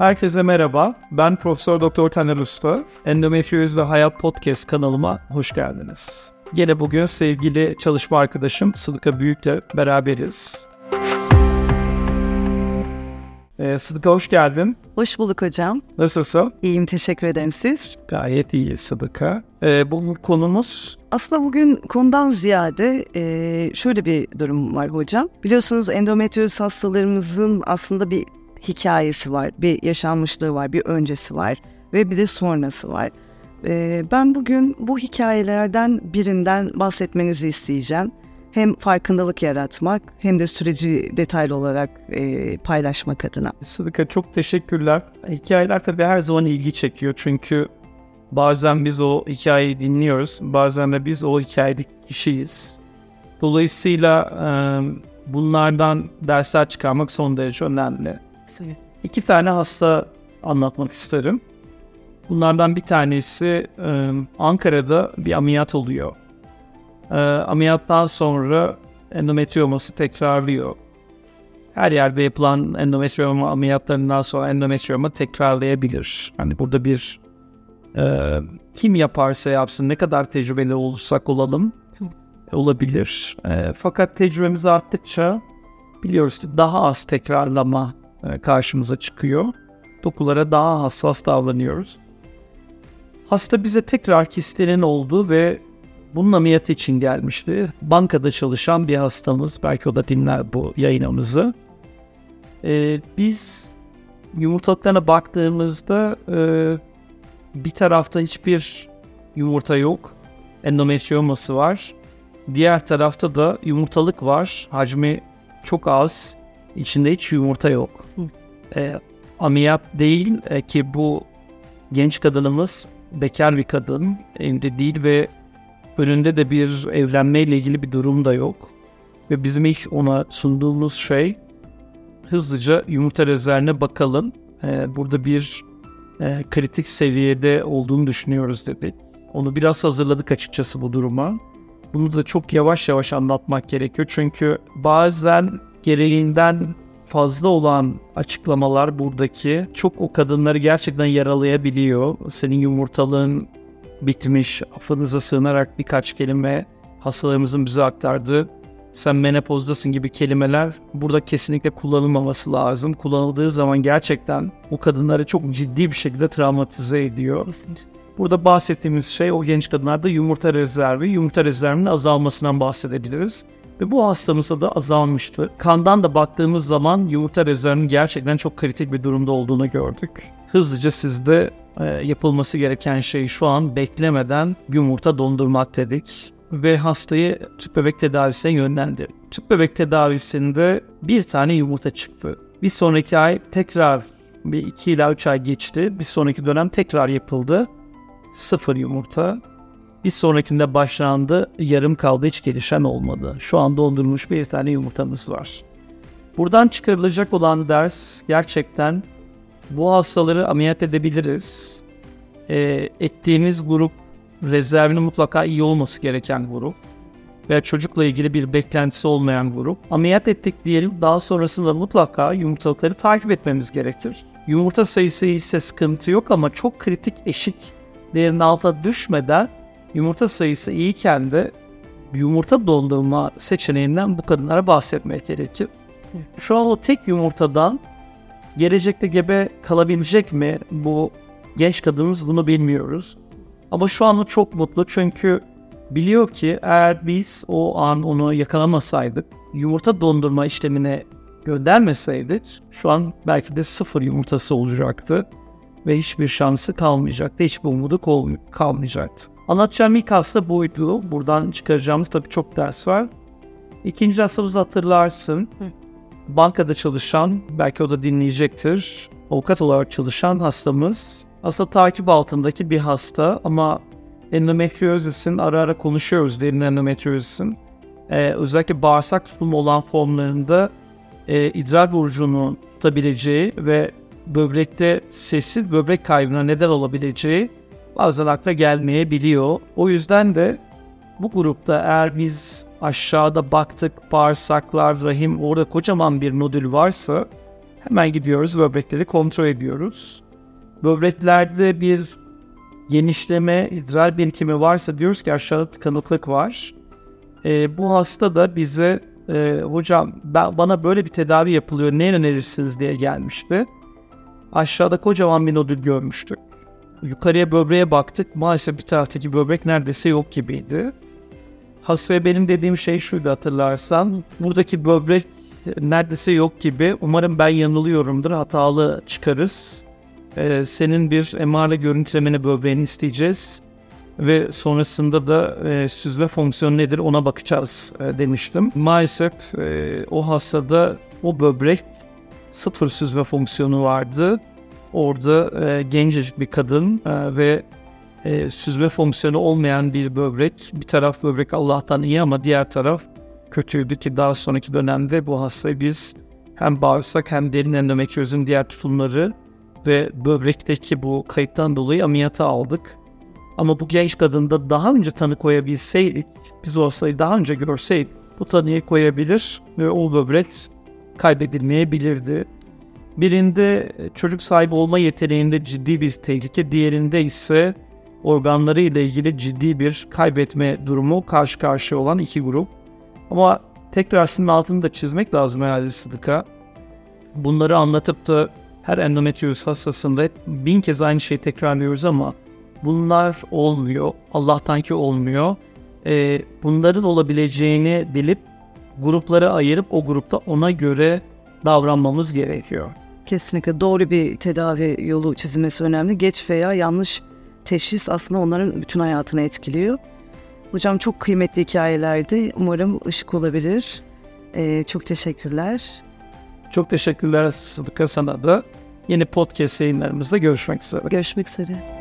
Herkese merhaba. Ben Profesör Doktor Taner Usta. Endometriozla Hayat Podcast kanalıma hoş geldiniz. Yine bugün sevgili çalışma arkadaşım Sıdıka Büyük'le beraberiz. Ee, Sıdıka hoş geldin. Hoş bulduk hocam. Nasılsın? İyiyim teşekkür ederim siz. Gayet iyi Sıdıka. Ee, bu konumuz Aslında bugün konudan ziyade e, şöyle bir durum var hocam. Biliyorsunuz endometrioz hastalarımızın aslında bir hikayesi var, bir yaşanmışlığı var, bir öncesi var ve bir de sonrası var. E, ben bugün bu hikayelerden birinden bahsetmenizi isteyeceğim. Hem farkındalık yaratmak hem de süreci detaylı olarak e, paylaşmak adına. Sıdıka çok teşekkürler. Hikayeler tabii her zaman ilgi çekiyor çünkü bazen biz o hikayeyi dinliyoruz, bazen de biz o hikayedeki kişiyiz. Dolayısıyla bunlardan dersler çıkarmak son derece önemli. İki tane hasta anlatmak isterim. Bunlardan bir tanesi e, Ankara'da bir ameliyat oluyor. Ameliyattan sonra endometrioması tekrarlıyor. Her yerde yapılan endometrioma ameliyatlarından sonra endometrioma tekrarlayabilir. Hani burada bir e, kim yaparsa yapsın ne kadar tecrübeli olursak olalım olabilir. E, fakat tecrübemiz arttıkça biliyoruz ki daha az tekrarlama karşımıza çıkıyor. Dokulara daha hassas davranıyoruz. Hasta bize tekrar kistinin olduğu ve bunun ameliyatı için gelmişti. Bankada çalışan bir hastamız. Belki o da dinler bu yayınımızı. Ee, biz yumurtalıklarına baktığımızda e, bir tarafta hiçbir yumurta yok. Endometrioması var. Diğer tarafta da yumurtalık var. Hacmi çok az. İçinde hiç yumurta yok. E, ameliyat değil e, ki bu genç kadınımız bekar bir kadın. Evde değil ve önünde de bir evlenmeyle ilgili bir durum da yok. Ve bizim ilk ona sunduğumuz şey hızlıca yumurta rezervine bakalım. E, burada bir e, kritik seviyede olduğunu düşünüyoruz dedik. Onu biraz hazırladık açıkçası bu duruma. Bunu da çok yavaş yavaş anlatmak gerekiyor. Çünkü bazen gereğinden fazla olan açıklamalar buradaki çok o kadınları gerçekten yaralayabiliyor. Senin yumurtalığın bitmiş, affınıza sığınarak birkaç kelime hastalarımızın bize aktardığı sen menopozdasın gibi kelimeler burada kesinlikle kullanılmaması lazım. Kullanıldığı zaman gerçekten o kadınları çok ciddi bir şekilde travmatize ediyor. Burada bahsettiğimiz şey o genç kadınlarda yumurta rezervi, yumurta rezervinin azalmasından bahsedebiliriz. Ve bu hastamızda da azalmıştı. Kandan da baktığımız zaman yumurta rezervinin gerçekten çok kritik bir durumda olduğunu gördük. Hızlıca sizde e, yapılması gereken şey şu an beklemeden yumurta dondurmak dedik ve hastayı tüp bebek tedavisine yönlendirdik. Tüp bebek tedavisinde bir tane yumurta çıktı. Bir sonraki ay tekrar bir iki ila üç ay geçti. Bir sonraki dönem tekrar yapıldı. Sıfır yumurta. Bir sonrakinde başlandı. Yarım kaldı hiç gelişen olmadı. Şu an dondurulmuş bir tane yumurtamız var. Buradan çıkarılacak olan ders gerçekten bu hastaları ameliyat edebiliriz. E, ettiğimiz grup rezervinin mutlaka iyi olması gereken grup veya çocukla ilgili bir beklentisi olmayan grup. Ameliyat ettik diyelim daha sonrasında mutlaka yumurtalıkları takip etmemiz gerekir. Yumurta sayısı ise sıkıntı yok ama çok kritik eşik değerinin altına düşmeden yumurta sayısı iyiyken de yumurta dondurma seçeneğinden bu kadınlara bahsetmeye gerekir. Şu an o tek yumurtadan gelecekte gebe kalabilecek mi bu genç kadınımız bunu bilmiyoruz. Ama şu an o çok mutlu çünkü biliyor ki eğer biz o an onu yakalamasaydık, yumurta dondurma işlemine göndermeseydik şu an belki de sıfır yumurtası olacaktı ve hiçbir şansı kalmayacaktı, hiçbir umudu kalmayacaktı. Anlatacağım ilk hasta buydu. Buradan çıkaracağımız tabii çok ders var. İkinci hastamızı hatırlarsın. Bankada çalışan, belki o da dinleyecektir. Avukat olarak çalışan hastamız aslında takip altındaki bir hasta ama endometriozis'in ara ara konuşuyoruz derin endometriozis'in. Ee, özellikle bağırsak tutumu olan formlarında e, idrar burcunu tutabileceği ve böbrekte sessiz böbrek kaybına neden olabileceği bazen akla gelmeyebiliyor. O yüzden de bu grupta eğer biz aşağıda baktık bağırsaklar, rahim orada kocaman bir nodül varsa Hemen gidiyoruz böbrekleri kontrol ediyoruz. Böbreklerde bir genişleme, idrar birikimi varsa diyoruz ki aşağıda tıkanıklık var. E, bu hasta da bize e, hocam ben, bana böyle bir tedavi yapılıyor ne önerirsiniz diye gelmişti. Aşağıda kocaman bir nodül görmüştük. Yukarıya böbreğe baktık. Maalesef bir taraftaki böbrek neredeyse yok gibiydi. Hastaya benim dediğim şey şuydu hatırlarsan. Buradaki böbrek neredeyse yok gibi. Umarım ben yanılıyorumdur. Hatalı çıkarız. Ee, senin bir MR'la görüntülemeni böbreğini isteyeceğiz. Ve sonrasında da e, süzme fonksiyonu nedir ona bakacağız e, demiştim. Maalesef e, o hastada o böbrek sıfır süzme fonksiyonu vardı. Orada e, gencecik bir kadın e, ve e, süzme fonksiyonu olmayan bir böbrek. Bir taraf böbrek Allah'tan iyi ama diğer taraf kötüydü ki daha sonraki dönemde bu hastayı biz hem bağırsak hem derin endometriozun diğer tutumları ve böbrekteki bu kayıptan dolayı ameliyata aldık. Ama bu genç kadında daha önce tanı koyabilseydik, biz o hastayı daha önce görseydik bu tanıyı koyabilir ve o böbrek kaybedilmeyebilirdi. Birinde çocuk sahibi olma yeteneğinde ciddi bir tehlike, diğerinde ise organları ile ilgili ciddi bir kaybetme durumu karşı karşıya olan iki grup. Ama tekrar sizin altını da çizmek lazım herhalde Sıdık'a. Bunları anlatıp da her endometrioz hastasında hep bin kez aynı şeyi tekrarlıyoruz ama bunlar olmuyor. Allah'tan ki olmuyor. Ee, bunların olabileceğini bilip gruplara ayırıp o grupta ona göre davranmamız gerekiyor. Kesinlikle doğru bir tedavi yolu çizilmesi önemli. Geç veya yanlış teşhis aslında onların bütün hayatını etkiliyor. Hocam çok kıymetli hikayelerdi. Umarım ışık olabilir. Ee, çok teşekkürler. Çok teşekkürler Sıdıka sana da. Yeni podcast yayınlarımızda görüşmek üzere. Görüşmek üzere.